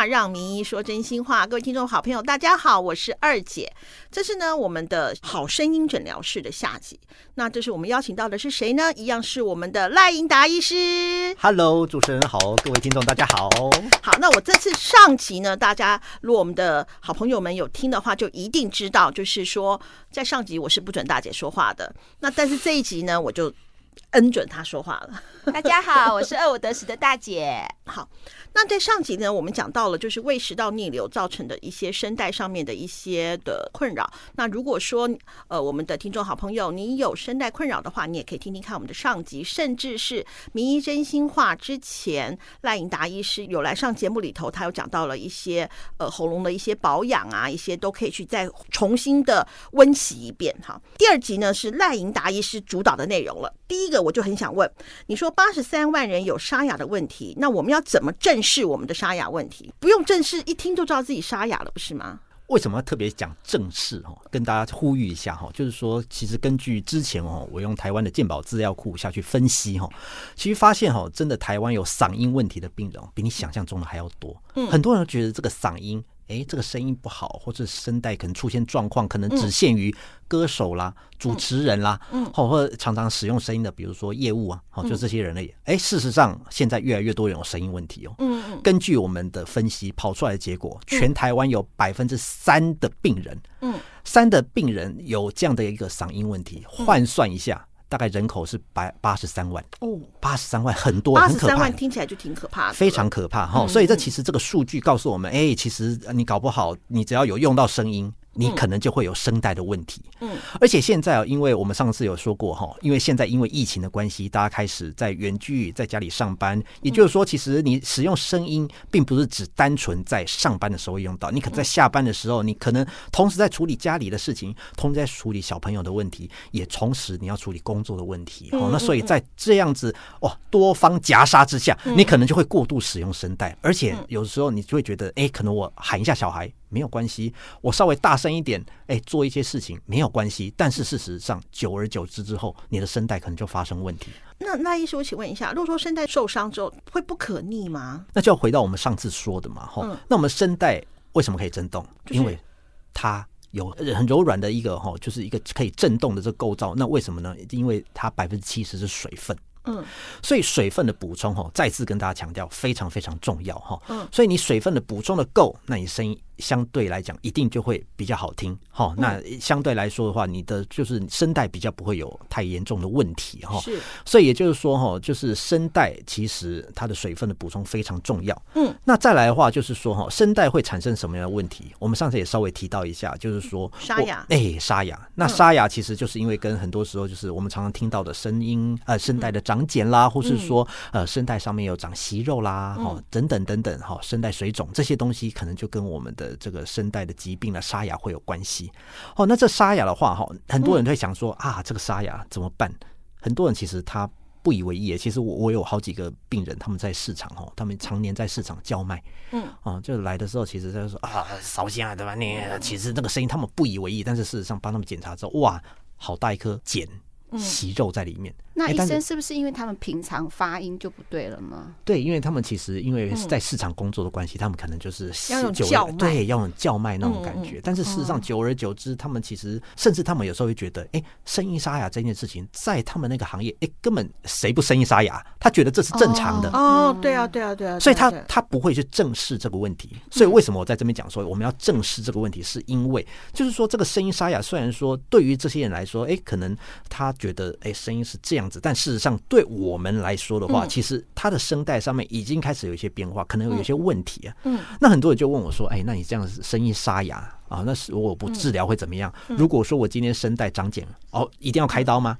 话，让名医说真心话。各位听众好朋友，大家好，我是二姐。这是呢我们的好声音诊疗室的下集。那这是我们邀请到的是谁呢？一样是我们的赖英达医师。Hello，主持人好，各位听众大家好。好，那我这次上集呢，大家如果我们的好朋友们有听的话，就一定知道，就是说在上集我是不准大姐说话的。那但是这一集呢，我就恩准她说话了。大家好，我是二五得十的大姐。好，那在上集呢，我们讲到了就是胃食道逆流造成的一些声带上面的一些的困扰。那如果说呃，我们的听众好朋友你有声带困扰的话，你也可以听听看我们的上集，甚至是名医真心话之前赖颖达医师有来上节目里头，他有讲到了一些呃喉咙的一些保养啊，一些都可以去再重新的温习一遍哈。第二集呢是赖颖达医师主导的内容了。第一个我就很想问，你说八十三万人有沙哑的问题，那我们要怎么正视我们的沙哑问题？不用正视，一听就知道自己沙哑了，不是吗？为什么要特别讲正视哈？跟大家呼吁一下哈，就是说，其实根据之前哦，我用台湾的健保资料库下去分析哈，其实发现哈，真的台湾有嗓音问题的病人比你想象中的还要多。嗯，很多人觉得这个嗓音。哎，这个声音不好，或者声带可能出现状况，可能只限于歌手啦、嗯、主持人啦，嗯，或者常常使用声音的，比如说业务啊，好，就这些人而已。哎，事实上，现在越来越多人有声音问题哦。嗯嗯。根据我们的分析跑出来的结果，全台湾有百分之三的病人，嗯，三的病人有这样的一个嗓音问题，换算一下。大概人口是百八十三万。哦，八十三万很多，八十三万听起来就挺可怕的，非常可怕哈。所以这其实这个数据告诉我们，哎，其实你搞不好，你只要有用到声音。你可能就会有声带的问题，嗯，而且现在啊，因为我们上次有说过哈，因为现在因为疫情的关系，大家开始在远距在家里上班，也就是说，其实你使用声音，并不是只单纯在上班的时候用到，你可能在下班的时候，你可能同时在处理家里的事情，同时在处理小朋友的问题，也同时你要处理工作的问题，哦，那所以在这样子哦多方夹杀之下，你可能就会过度使用声带，而且有时候你就会觉得，哎，可能我喊一下小孩。没有关系，我稍微大声一点，哎，做一些事情没有关系。但是事实上，久而久之之后，你的声带可能就发生问题。那那医师，我请问一下，如果说声带受伤之后，会不可逆吗？那就要回到我们上次说的嘛，哈、嗯。那我们声带为什么可以震动？就是、因为它有很柔软的一个哈，就是一个可以震动的这个构造。那为什么呢？因为它百分之七十是水分。嗯，所以水分的补充哈，再次跟大家强调非常非常重要哈。嗯，所以你水分的补充的够，那你声音相对来讲一定就会比较好听哈。那相对来说的话，你的就是声带比较不会有太严重的问题哈。是，所以也就是说哈，就是声带其实它的水分的补充非常重要。嗯，那再来的话就是说哈，声带会产生什么样的问题？我们上次也稍微提到一下，就是说沙哑。哎，沙哑。那沙哑其实就是因为跟很多时候就是我们常常听到的声音呃声带的长茧啦，或是说呃声带上面有长息肉啦，哈、嗯、等等等等哈，声带水肿这些东西可能就跟我们的这个声带的疾病呢沙哑会有关系。哦，那这沙哑的话哈，很多人会想说、嗯、啊，这个沙哑怎么办？很多人其实他不以为意。其实我我有好几个病人，他们在市场哦，他们常年在市场叫卖，嗯啊，就来的时候其实他就说啊，烧香啊，对吧？你其实那个声音他们不以为意，但是事实上帮他们检查之后，哇，好大一颗茧。息肉在里面，那医生是不是因为他们平常发音就不对了吗？对，因为他们其实因为在市场工作的关系，他们可能就是要用叫卖，对，要用叫卖那种感觉。但是事实上，久而久之，他们其实甚至他们有时候会觉得，哎，声音沙哑这件事情，在他们那个行业，哎，根本谁不声音沙哑？他觉得这是正常的。哦，对啊，对啊，对啊。所以他他不会去正视这个问题。所以为什么我在这边讲说我们要正视这个问题？是因为就是说这个声音沙哑，虽然说对于这些人来说，哎，可能他觉得哎声音。是这样子，但事实上对我们来说的话，嗯、其实它的声带上面已经开始有一些变化，可能有一些问题啊。嗯，那很多人就问我说：“哎，那你这样声音沙哑啊？那是我不治疗会怎么样？嗯、如果说我今天声带长茧，哦，一定要开刀吗？”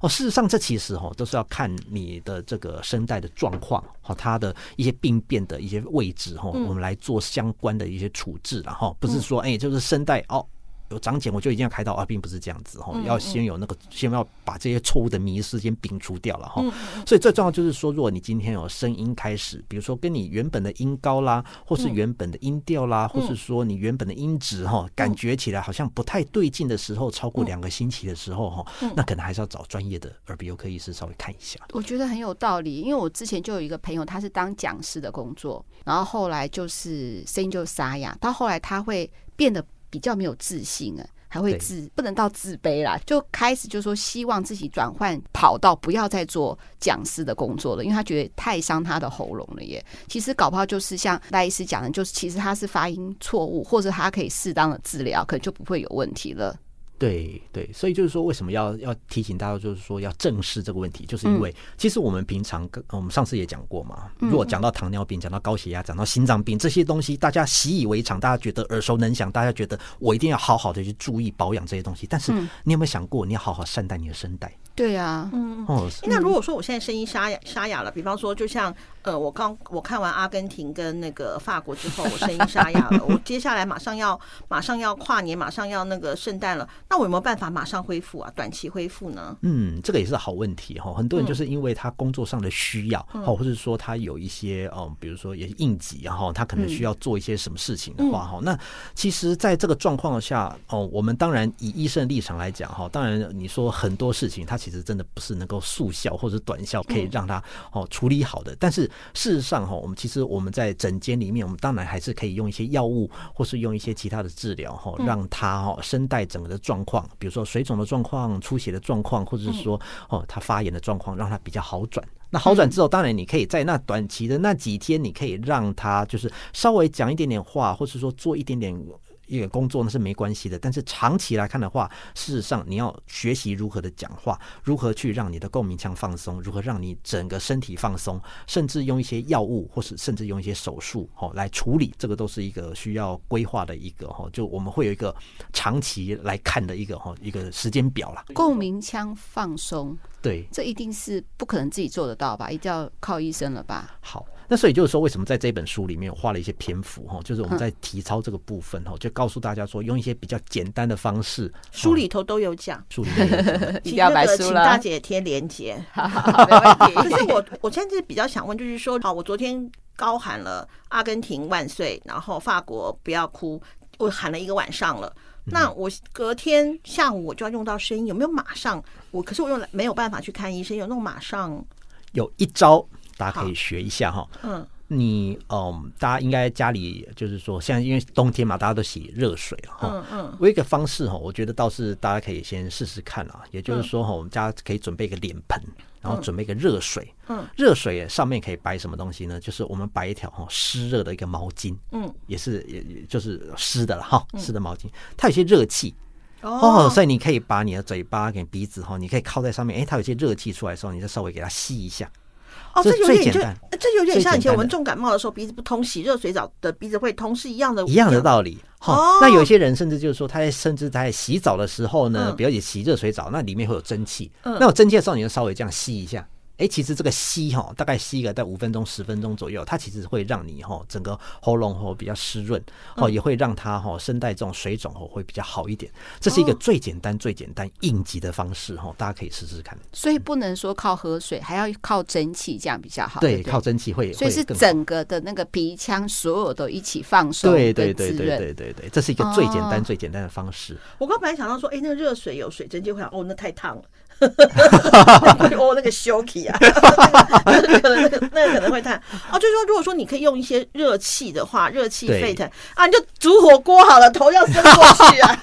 哦，事实上，这其实哦都是要看你的这个声带的状况，和，它的一些病变的一些位置，哈、嗯，我们来做相关的一些处置，然后不是说，哎，就是声带哦。有长茧我就一定要开刀。啊，并不是这样子哈，嗯要先有那个先要把这些错误的迷失先摒除掉了哈。所以最重要就是说，如果你今天有声音开始，比如说跟你原本的音高啦，或是原本的音调啦，或是说你原本的音质哈，感觉起来好像不太对劲的时候，超过两个星期的时候哈，那可能还是要找专业的耳鼻喉科医师稍微看一下。我觉得很有道理，因为我之前就有一个朋友，他是当讲师的工作，然后后来就是声音就沙哑，到后来他会变得比较没有自信啊。还会自不能到自卑啦，就开始就说希望自己转换跑道，不要再做讲师的工作了，因为他觉得太伤他的喉咙了耶。其实搞不好就是像赖医师讲的，就是其实他是发音错误，或者他可以适当的治疗，可能就不会有问题了。对对，所以就是说，为什么要要提醒大家，就是说要正视这个问题，就是因为其实我们平常跟我们上次也讲过嘛，如果讲到糖尿病、讲到高血压、讲到心脏病这些东西，大家习以为常，大家觉得耳熟能详，大家觉得我一定要好好的去注意保养这些东西。但是你有没有想过，你要好好善待你的声带？对啊，嗯，那如果说我现在声音沙哑沙哑了，比方说就像呃，我刚我看完阿根廷跟那个法国之后，我声音沙哑了，我接下来马上要马上要跨年，马上要那个圣诞了，那我有没有办法马上恢复啊？短期恢复呢？嗯，这个也是好问题哈。很多人就是因为他工作上的需要，哈、或者说他有一些嗯，比如说也应急然后，他可能需要做一些什么事情的话哈，那其实在这个状况下哦，我们当然以医生的立场来讲哈，当然你说很多事情，它其实真的不是能够速效或者短效可以让它哦处理好的。但是事实上哈，我们其实我们在诊间里面，我们当然还是可以用一些药物，或是用一些其他的治疗哈，让它哈声带整个的状况，比如说水肿的状况、出血的状况，或者是说哦它发炎的状况，让它比较好转。那好转之后，当然你可以在那短期的那几天，你可以让他就是稍微讲一点点话，或是说做一点点。一个工作呢是没关系的，但是长期来看的话，事实上你要学习如何的讲话，如何去让你的共鸣腔放松，如何让你整个身体放松，甚至用一些药物，或是甚至用一些手术哦来处理，这个都是一个需要规划的一个哈，就我们会有一个长期来看的一个哈一个时间表啦。共鸣腔放松，对，这一定是不可能自己做得到吧？一定要靠医生了吧？好，那所以就是说，为什么在这本书里面我花了一些篇幅哈，就是我们在体操这个部分哈，就告诉大家说，用一些比较简单的方式，书里头都有讲，书里面请那个请大。姐贴链接。好好 好，没问题。可是我我现在是比较想问，就是说，好，我昨天高喊了阿根廷万岁，然后法国不要哭，我喊了一个晚上了。那我隔天下午我就要用到声音，有没有马上？我可是我用来没有办法去看医生，有那种马上，有一招大家可以学一下哈。嗯你嗯，大家应该家里就是说，现在因为冬天嘛，大家都洗热水了哈。嗯嗯我有一个方式哈，我觉得倒是大家可以先试试看啊。也就是说哈，我们家可以准备一个脸盆，然后准备一个热水。嗯，热水上面可以摆什么东西呢？就是我们摆一条哈湿热的一个毛巾，嗯，也是也也就是湿的了哈，湿的毛巾，它有些热气。哦，哦，所以你可以把你的嘴巴跟鼻子哈，你可以靠在上面，哎，它有些热气出来的时候，你再稍微给它吸一下。哦，这这有点就这有点像以前我们重感冒的时候鼻子不通，洗热水澡的鼻子会通是一样的，一样的道理。哈、哦那有些人甚至就是说，他在甚至他在洗澡的时候呢，嗯比如你洗热水澡，那里面会有蒸汽。嗯那有蒸汽的时候，你就稍微这样吸一下。哎，其实这个吸哈，大概吸个在五分钟、十分钟左右，它其实会让你哈整个喉咙吼比较湿润，哦，也会让它哈声带这种水肿吼会比较好一点。这是一个哦最简单、最简单应急的方式哈，大家可以试试看。所以不能说靠喝水，还要靠蒸汽，这样比较好。对，不靠蒸汽会，所以是整个的那个鼻腔所有都一起放松，对对对对。对对对，这是一个最简单、哦最简单的方式。我刚本来想到说，哎、那个热水有水蒸气会好，哦，那太烫了。哦，那个休气啊，那个可能那个那个可能会烫。哦，就是说，如果说你可以用一些热气的话，热气沸腾啊，你就煮火锅好了，头要伸过去啊。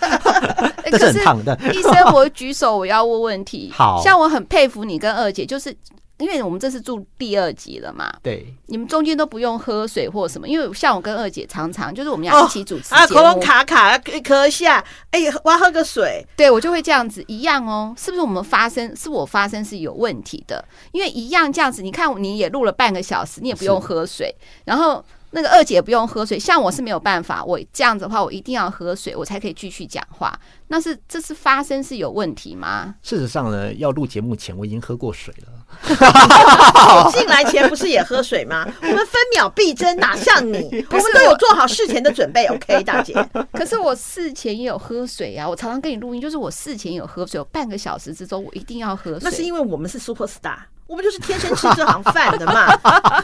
可是很烫的。医生，我举手，我要问问题。好像我很佩服你跟二姐，就是因为我们这是住第二集了嘛，对，你们中间都不用喝水或什么，因为像我跟二姐常常就是我们俩一起主持啊，节喉咙，卡卡，一下，哎、我要喝个水。对我就会这样子一样哦，是不是我们发声是我发声是有问题的？因为一样这样子，你看你也录了半个小时，你也不用喝水，然后。那个二姐也不用喝水，像我是没有办法，我这样子的话，我一定要喝水，我才可以继续讲话。那是这是发生是有问题吗？事实上呢，要录节目前我已经喝过水了。进来前不是也喝水吗？我们分秒必争，哪像你？我们都有做好事前的准备。OK，大姐。可是我事前也有喝水啊，我常常跟你录音，就是我事前有喝水，有半个小时之中我一定要喝水。那是因为我们是 super star。我们就是天生吃这行饭的嘛，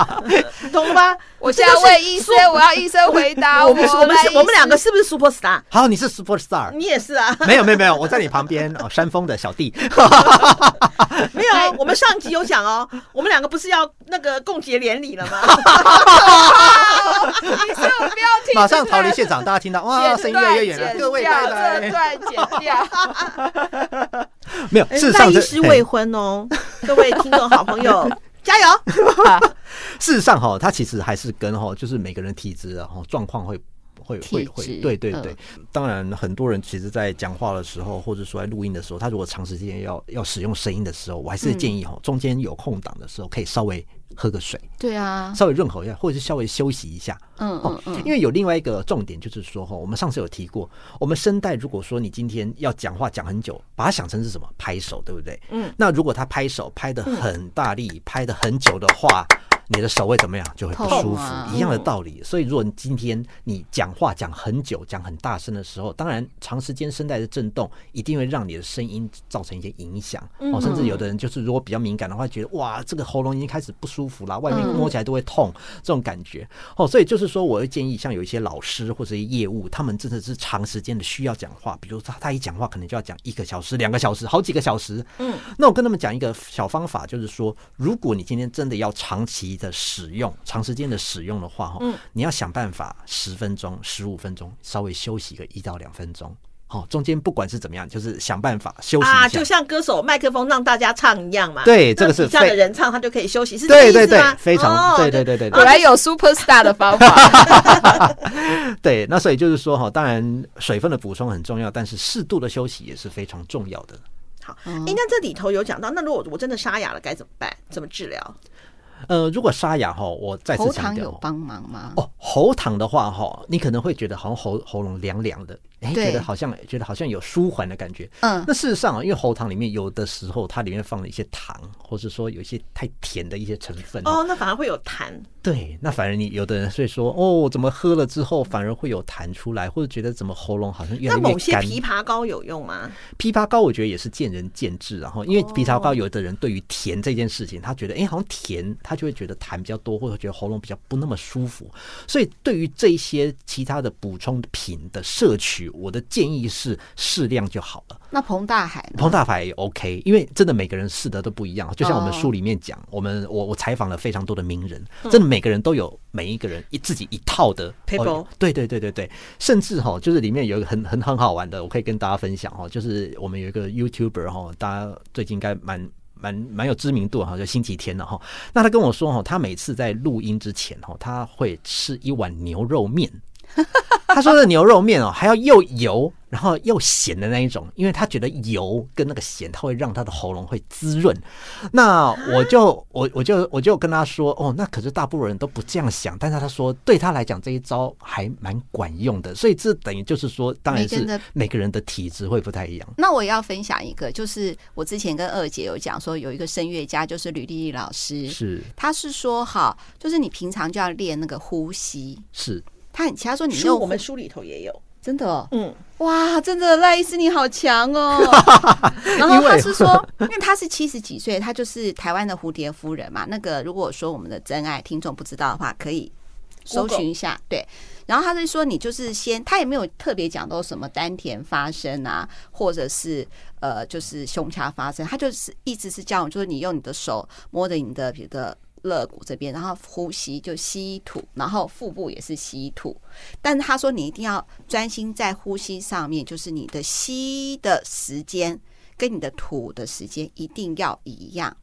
懂了吗？我现在问医生，我要医生回答我。我们我们我们两个是不是 super star？好，你是 super star，你也是啊。没有没有没有，我在你旁边哦，山峰的小弟。没有，我们上集有讲哦，我们两个不是要那个共结连理了吗？你是不要听，马上逃离现场，大家听到哇，声音越来越远了，各位拜拜。这段剪掉。没有，事实上是未婚哦。各位听众好朋友，加油！事实上哈，它其实还是跟哈，就是每个人体质然后状况会会会会，对对对。当然，很多人其实，在讲话的时候，或者说在录音的时候，他如果长时间要要使用声音的时候，我还是建议哈，中间有空档的时候，可以稍微。喝个水，对啊，稍微润喉一下，或者是稍微休息一下，嗯嗯嗯，因为有另外一个重点就是说哈，我们上次有提过，我们声带如果说你今天要讲话讲很久，把它想成是什么？拍手，对不对？嗯，那如果他拍手拍的很大力，拍的很久的话。你的手会怎么样？就会不舒服，一样的道理。所以，如果你今天你讲话讲很久、讲很大声的时候，当然长时间声带的震动一定会让你的声音造成一些影响哦。甚至有的人就是如果比较敏感的话，觉得哇，这个喉咙已经开始不舒服了，外面摸起来都会痛，这种感觉哦。所以就是说，我会建议像有一些老师或者业务，他们真的是长时间的需要讲话，比如他他一讲话可能就要讲一个小时、两个小时、好几个小时。嗯，那我跟他们讲一个小方法，就是说，如果你今天真的要长期。的使用长时间的使用的话，哈，你要想办法十分钟、十五分钟稍微休息个一到两分钟，好，中间不管是怎么样，就是想办法休息啊，就像歌手麦克风让大家唱一样嘛。对，这个是这样的人唱，他就可以休息，是对对对，非常对对对对，果然有 super star 的方法。对，那所以就是说哈，当然水分的补充很重要，但是适度的休息也是非常重要的。好，哎，那这里头有讲到，那如果我真的沙哑了该怎么办？怎么治疗？呃，如果沙哑哈，我再次强调，有帮忙吗？哦，喉糖的话哈，你可能会觉得好像喉喉咙凉凉的。哎，觉得好像觉得好像有舒缓的感觉。嗯，那事实上啊，因为喉糖里面有的时候它里面放了一些糖，或者说有一些太甜的一些成分。哦，那反而会有痰。对，那反而你有的人所以说，哦，怎么喝了之后反而会有痰出来，或者觉得怎么喉咙好像越来越干。那某些枇杷膏有用吗？枇杷膏我觉得也是见仁见智，然后因为枇杷膏有的人对于甜这件事情，他觉得哎好像甜，他就会觉得痰比较多，或者觉得喉咙比较不那么舒服。所以对于这些其他的补充品的摄取，我的建议。是适量就好了。那彭大海，彭大海也 OK，因为真的每个人试的都不一样。就像我们书里面讲，我们我我采访了非常多的名人，真的每个人都有每一个人一自己一套的。对对对对对，甚至哈，就是里面有一个很很很好玩的，我可以跟大家分享哈，就是我们有一个 YouTuber 哈，大家最近应该蛮蛮蛮有知名度哈，叫星期天了哈。那他跟我说哈，他每次在录音之前哈，他会吃一碗牛肉面。他说的牛肉面哦，还要又油。然后又咸的那一种，因为他觉得油跟那个咸，它会让他的喉咙会滋润。那我就我我就我就跟他说，哦，那可是大部分人都不这样想，但是他说对他来讲这一招还蛮管用的。所以这等于就是说，当然是每个人的体质会不太一样。那我也要分享一个，就是我之前跟二姐有讲说，有一个声乐家就是吕丽丽老师，是他是说哈，就是你平常就要练那个呼吸。是他很，其他说你用我们书里头也有。真的，嗯，哇，真的赖医师你好强哦。然后他是说，因为他是七十几岁，他就是台湾的蝴蝶夫人嘛。那个如果说我们的真爱听众不知道的话，可以搜寻一下。对，然后他就说，你就是先，他也没有特别讲到什么丹田发声啊，或者是呃，就是胸腔发声，他就是一直是叫，就是你用你的手摸着你的别的。肋骨这边，然后呼吸就吸吐，然后腹部也是吸吐。但是他说你一定要专心在呼吸上面，就是你的吸的时间跟你的吐的时间一定要一样。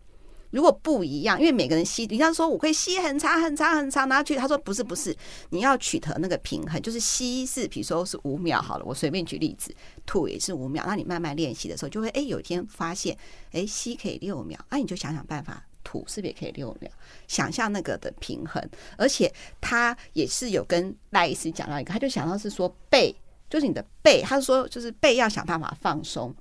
如果不一样，因为每个人吸，你像说我可以吸很长很长很长，拿去他说不是不是，你要取得那个平衡，就是吸是比如说是五秒好了，我随便举例子，吐也是五秒，那你慢慢练习的时候，就会哎有一天发现哎吸可以六秒，那你就想想办法。土是不是也可以六秒？想象那个的平衡，而且他也是有跟赖医师讲到一个，他就想到是说背，就是你的背，他说就是背要想办法放松，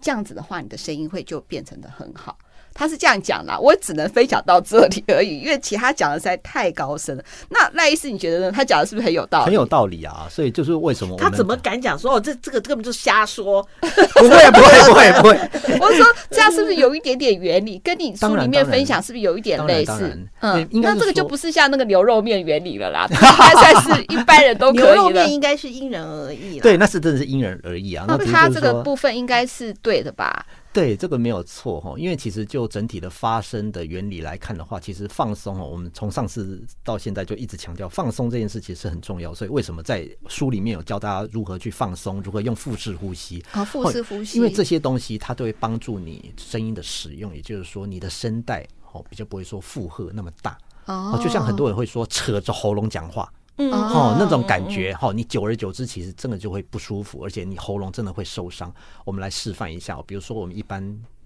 这样子的话，你的声音会就变成的很好。他是这样讲啦，我只能分享到这里而已，因为其他讲的实在太高深了。那赖医师，你觉得呢？他讲的是不是很有道理？很有道理啊！所以就是为什么他怎么敢讲说哦，这这个根本就是瞎说？不会不会 不会不会，我是说这样是不是有一点点原理，跟你书里面分享是不是有一点类似？嗯，那这个就不是像那个牛肉面原理了啦，应该算是一般人都牛可以了肉面。应该是因人而异了。对，那是真的是因人而异啊。那他这个部分应该是对的吧？对，这个没有错哈，因为其实就整体的发生的原理来看的话，其实放松哦，我们从上次到现在就一直强调放松这件事其实是很重要，所以为什么在书里面有教大家如何去放松，如何用腹式呼吸？啊，腹式呼吸，因为这些东西它都会帮助你声音的使用，也就是说你的声带哦比较不会说负荷那么大哦哦，就像很多人会说扯着喉咙讲话，嗯哦，那种感觉哈，你久而久之，其实真的就会不舒服，而且你喉咙真的会受伤。我们来示范一下哦，比如说我们一般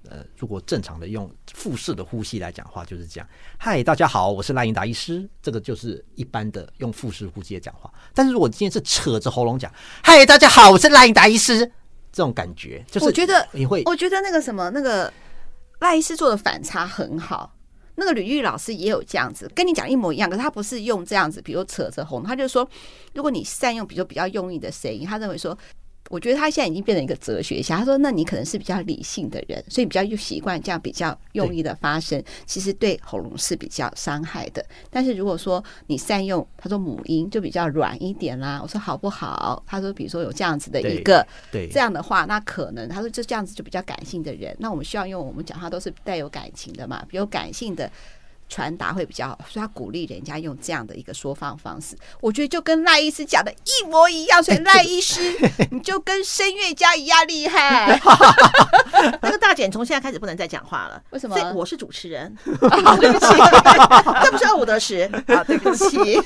呃，如果正常的用腹式的呼吸来讲话，就是这样。嗨，大家好，我是赖英达医师，这个就是一般的用腹式呼吸的讲话。但是如果今天是扯着喉咙讲，嗨，大家好，我是赖英达医师，这种感觉就是我觉得你会我觉得那个什么那个赖医师做的反差很好。那个吕玉老师也有这样子，跟你讲一模一样，可是他不是用这样子，比如扯着红，他就说，如果你善用，比如比较用力的声音，他认为说，我觉得他现在已经变成一个哲学家。他说，那你可能是比较理性的人，所以比较习惯这样比较用力的发声，其实对喉咙是比较伤害的。但是如果说你善用，他说母音就比较软一点啦。我说好不好？他说，比如说有这样子的一个。对这样的话，那可能他说就这样子就比较感性的人，那我们需要用我们讲话都是带有感情的嘛，比如感性的传达会比较好，所以他鼓励人家用这样的一个说法方式，我觉得就跟赖医师讲的一模一样，所以赖医师 你就跟声乐家一样厉害，那个大姐从现在开始不能再讲话了，为什么所以我是主持人，好 对不起，这不是二五得十。啊对不起，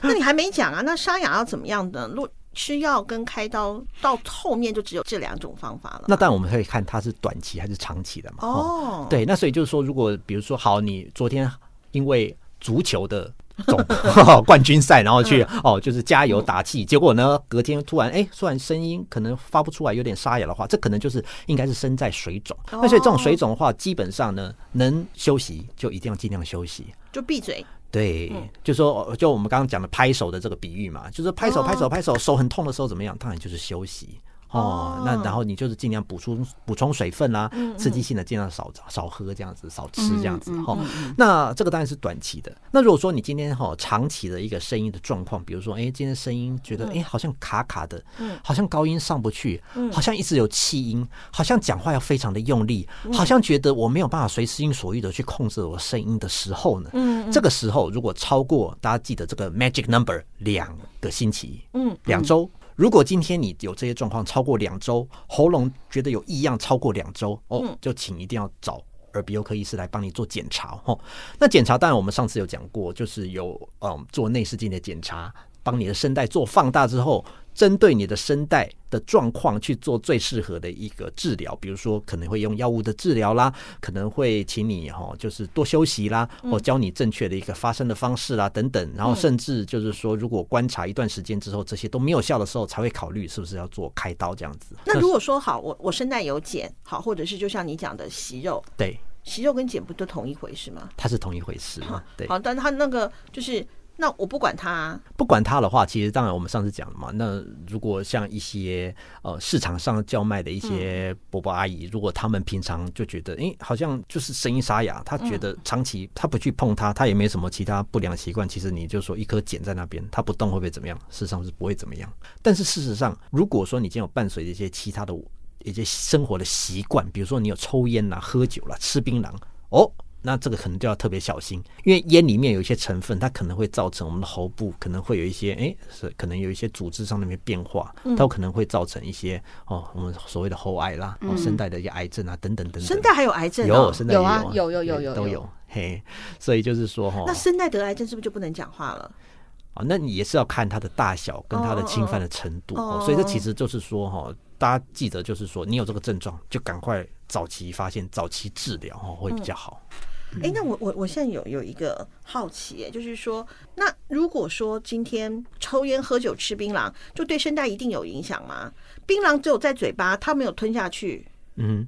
那你还没讲啊？那沙哑要怎么样的？如吃药跟开刀到后面就只有这两种方法了。那当然我们可以看它是短期还是长期的嘛。哦，对，那所以就是说，如果比如说，好，你昨天因为足球的总 冠军赛，然后去哦，就是加油打气，结果呢，隔天突然哎，突然声音可能发不出来，有点沙哑的话，这可能就是应该是身在水肿。那所以这种水肿的话，基本上呢，能休息就一定要尽量休息。就闭嘴。对，就说就我们刚刚讲的拍手的这个比喻嘛，就是拍手拍手拍手，手很痛的时候怎么样？当然就是休息。哦，那然后你就是尽量补充补充水分啦、刺激性的尽量少少喝这样子，少吃这样子哈。那这个当然是短期的。那如果说你今天哈长期的一个声音的状况，比如说哎，今天声音觉得哎好像卡卡的，好像高音上不去，好像一直有气音，好像讲话要非常的用力，好像觉得我没有办法随心所欲的去控制我声音的时候呢，这个时候如果超过大家记得这个 magic number 两个星期，嗯，两周。如果今天你有这些状况超过两周，喉咙觉得有异样超过两周，哦，就请一定要找耳鼻喉科医师来帮你做检查哦。那检查当然我们上次有讲过，就是有嗯做内视镜的检查，帮你的声带做放大之后，针对你的声带的状况去做最适合的一个治疗，比如说可能会用药物的治疗啦，可能会请你哈就是多休息啦，或教你正确的一个发声的方式啦等等，然后甚至就是说如果观察一段时间之后这些都没有效的时候，才会考虑是不是要做开刀这样子。那如果说好，我我声带有茧，好，或者是就像你讲的息肉，对，息肉跟茧不都同一回事吗？它是同一回事嘛？对。好，但它那个就是。那我不管他，不管他的话，其实当然我们上次讲了嘛。那如果像一些呃市场上叫卖的一些伯伯阿姨，如果他们平常就觉得，哎，好像就是声音沙哑，他觉得长期他不去碰它，他也没什么其他不良习惯。其实你就说一颗茧在那边，它不动会不会怎么样？事实上是不会怎么样。但是事实上，如果说你今天有伴随着一些其他的一些生活的习惯，比如说你有抽烟啦、喝酒啦、吃槟榔，哦。那这个可能就要特别小心，因为烟里面有一些成分，它可能会造成我们的喉部可能会有一些，哎，是可能有一些组织上面变化，它有可能会造成一些哦，我们所谓的喉癌啦，哦，声带的一些癌症啊，等等等等。声带还有癌症？有，声带有啊，有有有有都有。嘿，所以就是说哈，那声带得癌症是不是就不能讲话了？啊，那你也是要看它的大小跟它的侵犯的程度，所以这其实就是说哈，大家记得就是说，你有这个症状就赶快早期发现、早期治疗哈，会比较好。哎，那我我我现在有有一个好奇，哎，就是说，那如果说今天抽烟、喝酒、吃槟榔，就对声带一定有影响吗？槟榔只有在嘴巴，它没有吞下去，嗯，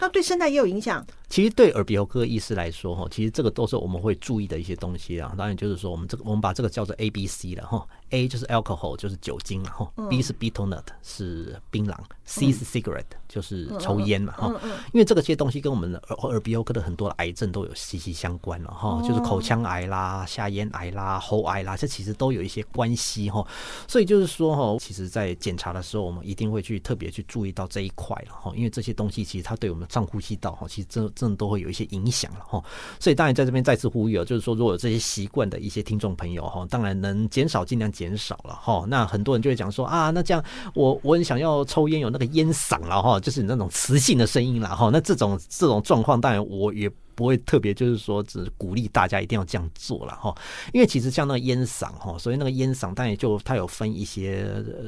那对声带也有影响。其实对耳鼻喉科医师来说，哈，其实这个都是我们会注意的一些东西啊。当然就是说，我们这个我们把这个叫做 A B C 了哈。A 就是 alcohol，就是酒精了哈。B 是 betel nut，是槟榔。C 是 cigarette，就是抽烟嘛哈。因为这个些东西跟我们的耳鼻喉科的很多的癌症都有息息相关了哈。就是口腔癌啦、下咽癌啦、喉癌啦，这其实都有一些关系哈。所以就是说哈，其实在检查的时候，我们一定会去特别去注意到这一块了哈。因为这些东西其实它对我们上呼吸道哈，其实真真的都会有一些影响了哈。所以当然在这边再次呼吁哦，就是说如果有这些习惯的一些听众朋友哈，当然能减少尽量。减少了哈，那很多人就会讲说啊，那这样我我很想要抽烟，有那个烟嗓了哈，就是那种磁性的声音了哈，那这种这种状况，当然我也。不会特别就是说，只鼓励大家一定要这样做了哈，因为其实像那个烟嗓哈，所以那个烟嗓当然就它有分一些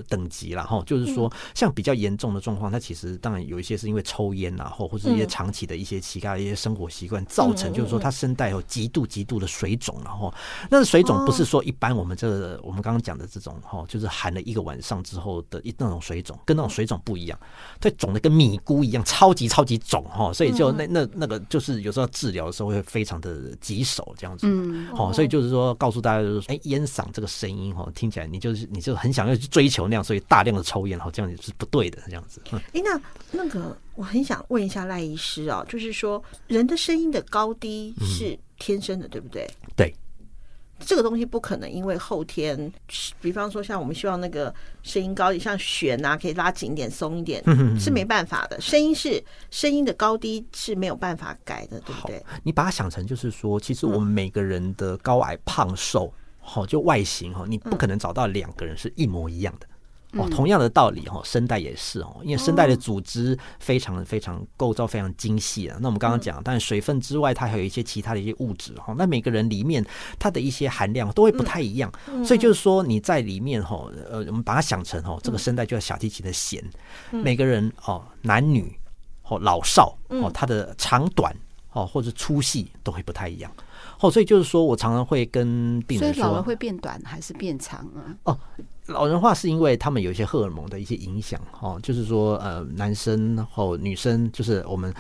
等级了哈，就是说像比较严重的状况，它其实当然有一些是因为抽烟啊，或或者一些长期的一些其他的一些生活习惯造成，就是说它声带有极度极度的水肿了哈。那水肿不是说一般我们这个我们刚刚讲的这种哈，就是含了一个晚上之后的一那种水肿，跟那种水肿不一样，它肿的跟米菇一样，超级超级肿哈，所以就那那那个就是有时候。治疗的时候会非常的棘手，这样子，嗯，好，所以就是说，告诉大家就是说，哎，烟嗓这个声音哈，听起来你就是你就很想要去追求那样，所以大量的抽烟，哈，这样子是不对的，这样子。哎，那那个我很想问一下赖医师啊，就是说，人的声音的高低是天生的，对不对？对。这个东西不可能因为后天，比方说像我们希望那个声音高，像弦啊，可以拉紧一点、松一点，是没办法的。声音是声音的高低是没有办法改的，对不对？你把它想成就是说，其实我们每个人的高矮胖瘦，好就外形哈，你不可能找到两个人是一模一样的。哦，同样的道理哦，声带也是哦，因为声带的组织非常非常构造非常精细啊。那我们刚刚讲，但水分之外，它还有一些其他的一些物质哈。那每个人里面它的一些含量都会不太一样，所以就是说你在里面哈，呃，我们把它想成哦，这个声带就像小提琴的弦，每个人哦，男女哦，老少哦，它的长短哦，或者粗细都会不太一样。哦，所以就是说我常常会跟病人说，老人会变短还是变长啊？哦。老人化是因为他们有一些荷尔蒙的一些影响，哦，就是说，呃，男生或女生，就是我们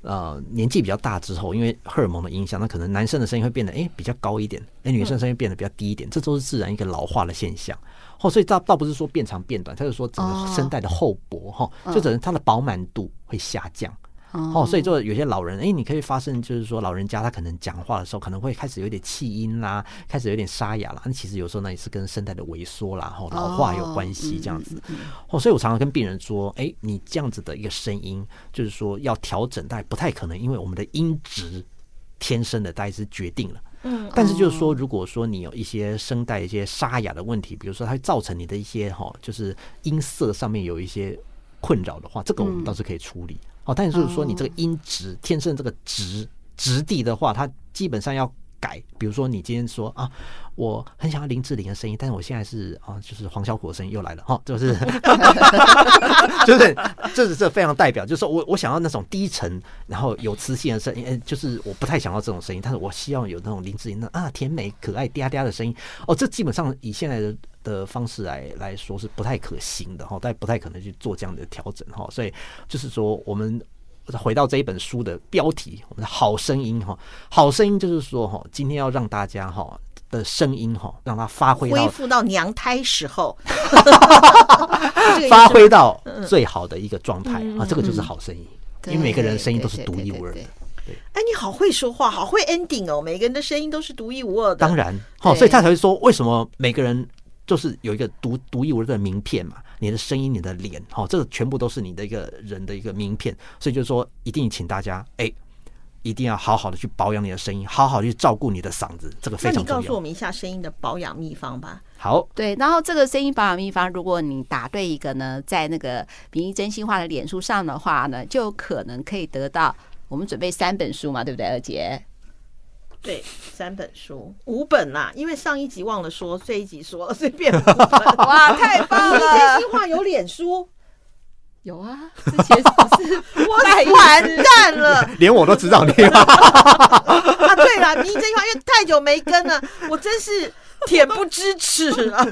呃年纪比较大之后，因为荷尔蒙的影响，那可能男生的声音会变得哎比较高一点，哎，女生声音变得比较低一点，这都是自然一个老化的现象。哦，所以倒倒不是说变长变短，它是说整个声带的厚薄哈，就整个它的饱满度会下降。哦，所以就有些老人，哎，你可以发现，就是说老人家他可能讲话的时候，可能会开始有点气音啦，开始有点沙哑啦。那其实有时候那也是跟声带的萎缩啦、后老化有关系这样子。哦，所以我常常跟病人说，哎，你这样子的一个声音，就是说要调整，但不太可能，因为我们的音质天生的大概是决定了。嗯，但是就是说，如果说你有一些声带一些沙哑的问题，比如说它会造成你的一些哈，就是音色上面有一些困扰的话，这个我们倒是可以处理。哦，但是就是说，你这个音质天生这个质质地的话，它基本上要改。比如说，你今天说啊，我很想要林志玲的声音，但是我现在是啊，就是黄小虎的声音又来了哈，就是 就是这是这非常代表，就是说我我想要那种低沉，然后有磁性的声音，就是我不太想要这种声音，但是我希望有那种林志玲的啊甜美可爱嗲嗲的声音。哦，这基本上以现在的。的方式来来说是不太可行的哈，但不太可能去做这样的调整哈，所以就是说，我们回到这一本书的标题，我们的好声音哈，好声音就是说哈，今天要让大家哈的声音哈，让它发挥恢复到娘胎时候，发挥到最好的一个状态啊，这个就是好声音，因为每个人的声音都是独一无二的。对，哎，你好会说话，好会 ending 哦，每个人的声音都是独一无二的。当然，好，所以他才会说，为什么每个人。就是有一个独独一无二的名片嘛，你的声音、你的脸，好，这个全部都是你的一个人的一个名片，所以就是说，一定请大家，哎，一定要好好的去保养你的声音，好好去照顾你的嗓子，这个非常重要。你告诉我们一下声音的保养秘方吧。好，对，然后这个声音保养秘方，如果你答对一个呢，在那个名医真心话的脸书上的话呢，就可能可以得到我们准备三本书嘛，对不对，二姐？对，三本书，五本啦，因为上一集忘了说，这一集说随便五本。哇，太棒了！真心话有脸书，有啊，之前是我完蛋了，连我都知道你。啊，对了，你真心话因为太久没跟了，我真是恬不知耻啊，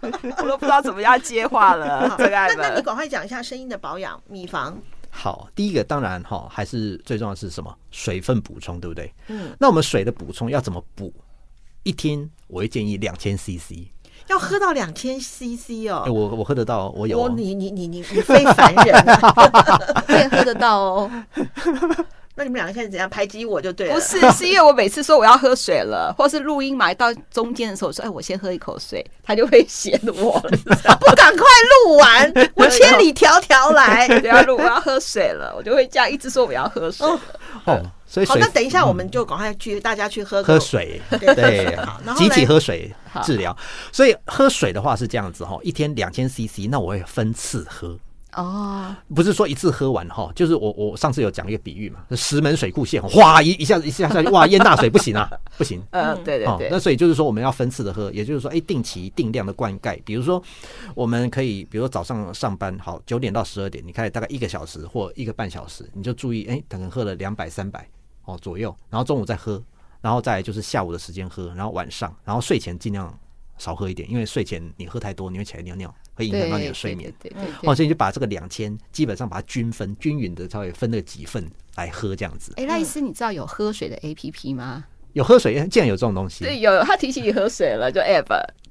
我都不知道怎么样接话了。那那你赶快讲一下声音的保养秘方。好，第一个当然哈，还是最重要的是什么？水分补充，对不对？嗯。那我们水的补充要怎么补？一天我会建议两千 CC，要喝到两千 CC 哦。我我喝得到，我有。我你你你你你非凡人，我也喝得到哦。那你们两个现在怎样排挤我就对了？不是，是因为我每次说我要喝水了，或是录音埋到中间的时候说：“哎，我先喝一口水。”他就会嫌我 不赶快录完，我千里迢迢来 不要录，我要喝水了，我就会这样一直说我要喝水。哦，所以好，那等一下我们就赶快去，大家去喝喝水，对，集体喝水治疗。所以喝水的话是这样子哈，一天两千 CC，那我会分次喝。哦，不是说一次喝完哈，就是我我上次有讲一个比喻嘛，石门水库线，哗一一下子一下下去，哇 淹大水不行啊，不行。嗯，对对对。那所以就是说我们要分次的喝，也就是说，哎，定期定量的灌溉。比如说，我们可以，比如说早上上班好九点到十二点，你开始大概一个小时或一个半小时，你就注意，哎，可能喝了两百三百哦左右，然后中午再喝，然后再就是下午的时间喝，然后晚上，然后睡前尽量少喝一点，因为睡前你喝太多，你会起来尿尿。会影响到你的睡眠，对对哦，所以你就把这个两千基本上把它均分、均匀的稍微分了几份来喝，这样子。哎，赖斯，你知道有喝水的 A P P 吗？有喝水，竟然有这种东西。对，有，他提醒你喝水了，就 App。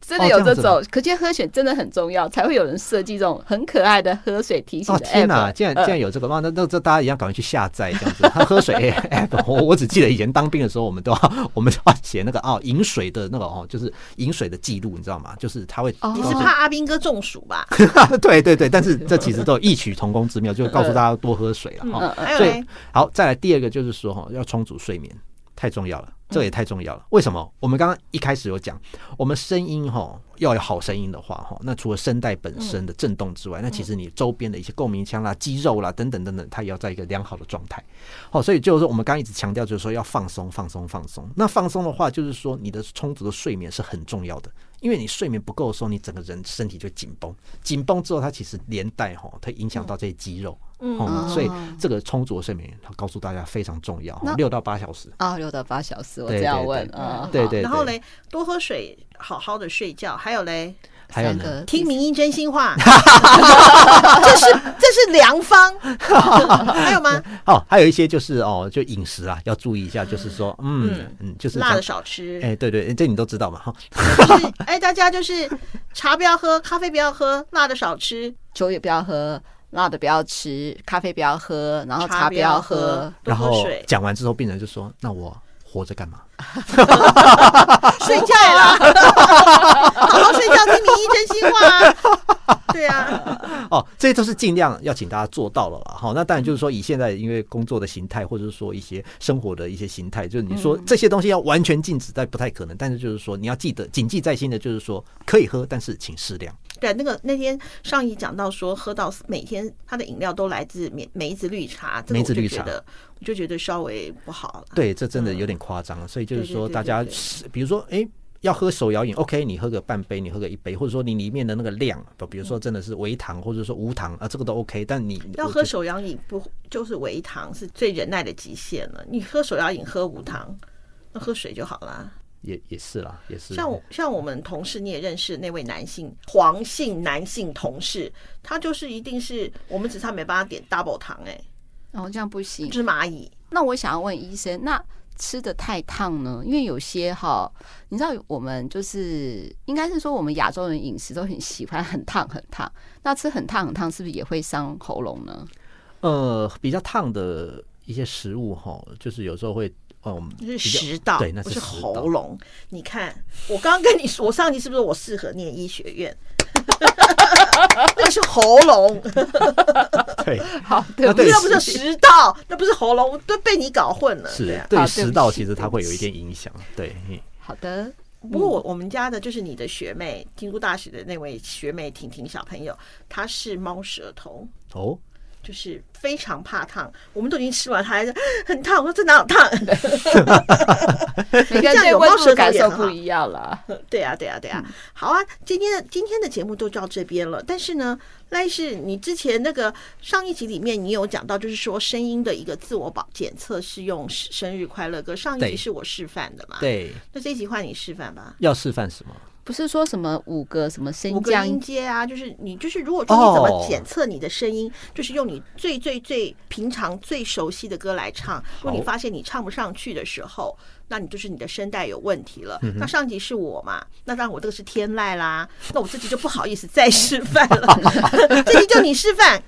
真的有这种，可见喝水真的很重要，才会有人设计这种很可爱的喝水提醒的 App。天哪，竟然竟然有这个哇！那那这大家一样赶快去下载这样子。他喝水 App，我我只记得以前当兵的时候，我们都要我们都要写那个哦饮水的那个哦，就是饮水的记录，你知道吗？就是他会。你是怕阿兵哥中暑吧？对对对，但是这其实都有异曲同工之妙，就是告诉大家多喝水了哈。所以好，再来第二个就是说哈，要充足睡眠，太重要了。这也太重要了。为什么？我们刚刚一开始有讲，我们声音哈要有好声音的话哈，那除了声带本身的震动之外，那其实你周边的一些共鸣腔啦、肌肉啦等等等等，它也要在一个良好的状态。好，所以就是说，我们刚刚一直强调，就是说要放松、放松、放松。那放松的话，就是说你的充足的睡眠是很重要的。因为你睡眠不够的时候，你整个人身体就紧绷，紧绷之后，它其实连带哈，它影响到这些肌肉，嗯，所以这个充足的睡眠，他告诉大家非常重要，六到八小时啊，六到八小时，我这样问啊，对对，然后嘞，多喝水，好好的睡觉，还有嘞。还有呢，听名医真心话，这是这是良方。还有吗？哦，还有一些就是哦，就饮食啊，要注意一下，就是说，嗯嗯，就是辣的少吃。哎，对对，这你都知道嘛哈。就是哎，大家就是茶不要喝，咖啡不要喝，辣的少吃，酒也不要喝，辣的不要吃，咖啡不要喝，然后茶不要喝，然后讲完之后，病人就说：“那我。”活着干嘛？睡觉啦，好好睡觉，听名医真心话。对啊，哦，这些都是尽量要请大家做到了了。好，那当然就是说，以现在因为工作的形态，或者是说一些生活的一些形态，就是你说这些东西要完全禁止，但不太可能。但是就是说，你要记得谨记在心的，就是说可以喝，但是请适量。对，那个那天上一讲到说，喝到每天他的饮料都来自梅梅子绿茶，梅子绿茶的，我就觉得稍微不好。对，这真的有点夸张了。所以就是说，大家比如说，哎，要喝手摇饮，OK，你喝个半杯，你喝个一杯，或者说你里面的那个量，不，比如说真的是微糖，或者说无糖啊，这个都 OK。但你要喝手摇饮，不就是微糖是最忍耐的极限了？你喝手摇饮喝无糖，那喝水就好啦。也也是啦，也是像像我们同事，你也认识那位男性黄姓男性同事，他就是一定是我们只差没办法点 double 糖哎，哦这样不行，就是蚂蚁。那我想要问医生，那吃的太烫呢？因为有些哈，你知道我们就是应该是说我们亚洲人饮食都很喜欢很烫很烫，那吃很烫很烫是不是也会伤喉咙呢？呃，比较烫的一些食物哈，就是有时候会。哦，那是食道，对，那是喉咙。你看，我刚刚跟你说，我上集是不是我适合念医学院？那是喉咙。对，好，那不是食道，那不是喉咙，都被你搞混了。是，对食道其实它会有一点影响。对，好的。不过我我们家的就是你的学妹，京都大学的那位学妹婷婷小朋友，她是猫舌头。哦。就是非常怕烫，我们都已经吃完，他还是很烫。我说这哪有烫？这样有猫舌感受不一样了。对啊，对啊，对啊。好啊，今天的今天的节目都到这边了。但是呢，赖是你之前那个上一集里面，你有讲到，就是说声音的一个自我保检测是用生日快乐歌。上一集是我示范的嘛？对。那这一集换你示范吧。要示范什么？不是说什么五个什么声五个降音阶啊，就是你就是如果说你怎么哦检测你的声音，就是用你最最最平常最熟悉的歌来唱。如果你发现你唱不上去的时候，那你就是你的声带有问题了。嗯那上集是我嘛，那当然我这个是天籁啦，那我这集就不好意思再 示范了，这集就你示范。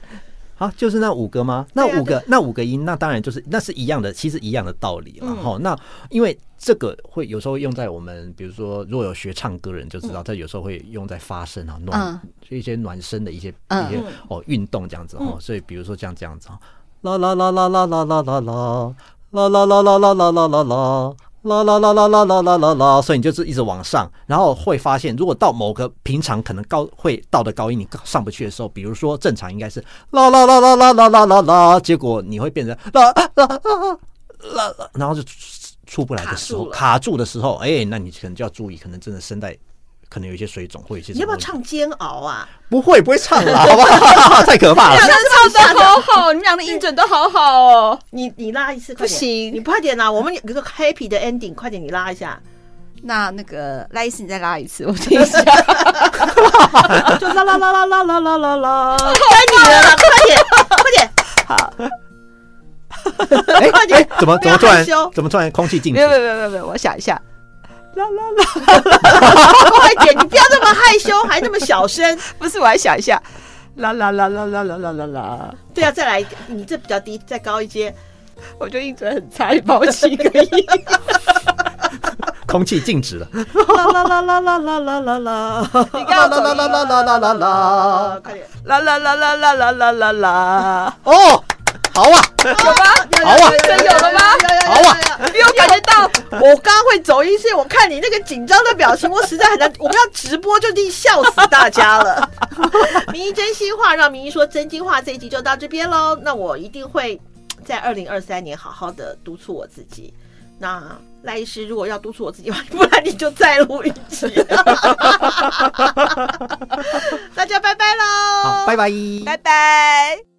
啊，就是那五个吗？那五个，那五个音，那当然就是那是一样的，其实一样的道理了嗯。哈、那因为这个会有时候用在我们，比如说如果有学唱歌人就知道，这有时候会用在发声啊，暖、一些暖身的一些、嗯一些嗯。哦运动这样子哈、嗯所以比如说像这样子哈，啦啦啦啦啦啦啦啦啦啦啦啦啦啦啦啦啦啦。啦啦啦啦啦啦啦啦啦，所以你就是一直往上，然后会发现，如果到某个平常可能高会到的高音，你上不去的时候，比如说正常应该是啦啦啦啦啦啦啦啦啦，结果你会变成啦啦啦啦啦，然后就出出不来的时候，卡住的时候，哎，那你可能就要注意，可能真的声带可能有一些水肿，或有一些你要不要？唱煎熬啊？不会，不会唱了，好不好？太可怕了。唱的 好好，你们俩的音准都好好哦。你你拉一次，快点不行你快点啦！我们有个 happy 的 ending，快点你拉一下，那那个赖医师，你再拉一次，我 听一下。就啦啦啦啦啦啦啦啦啦，该你了啦，快点快点，好，哎快点哎，怎么怎么突然怎么突然空气静止没有？没有没有没有没有，我想一下。啦啦啦快点！你不要这么害羞，还那么小声。不是，我还想一下。啦啦啦啦啦啦啦啦啦！对啊，再来一个，你这比较低，再高一阶。我觉得音准很差，你帮我起个音。空气静止了。啦啦啦啦啦啦啦啦啦！你刚刚走音啦啦啦啦啦啦！快点！啦啦啦啦啦啦啦啦啦！哦，好啊，有吗？好啊真有了吗？好啊你有感觉到我刚刚会走音，是因为我看你那个紧张的表情，我实在很难。我们要直播就地笑死大家了。名医真心话，让名医说真心话，这一集就到这边喽。那我一定会在二零二三年好好的督促我自己。那赖医师如果要督促我自己不然你就再录一集。大家拜拜喽，好，拜拜。拜拜。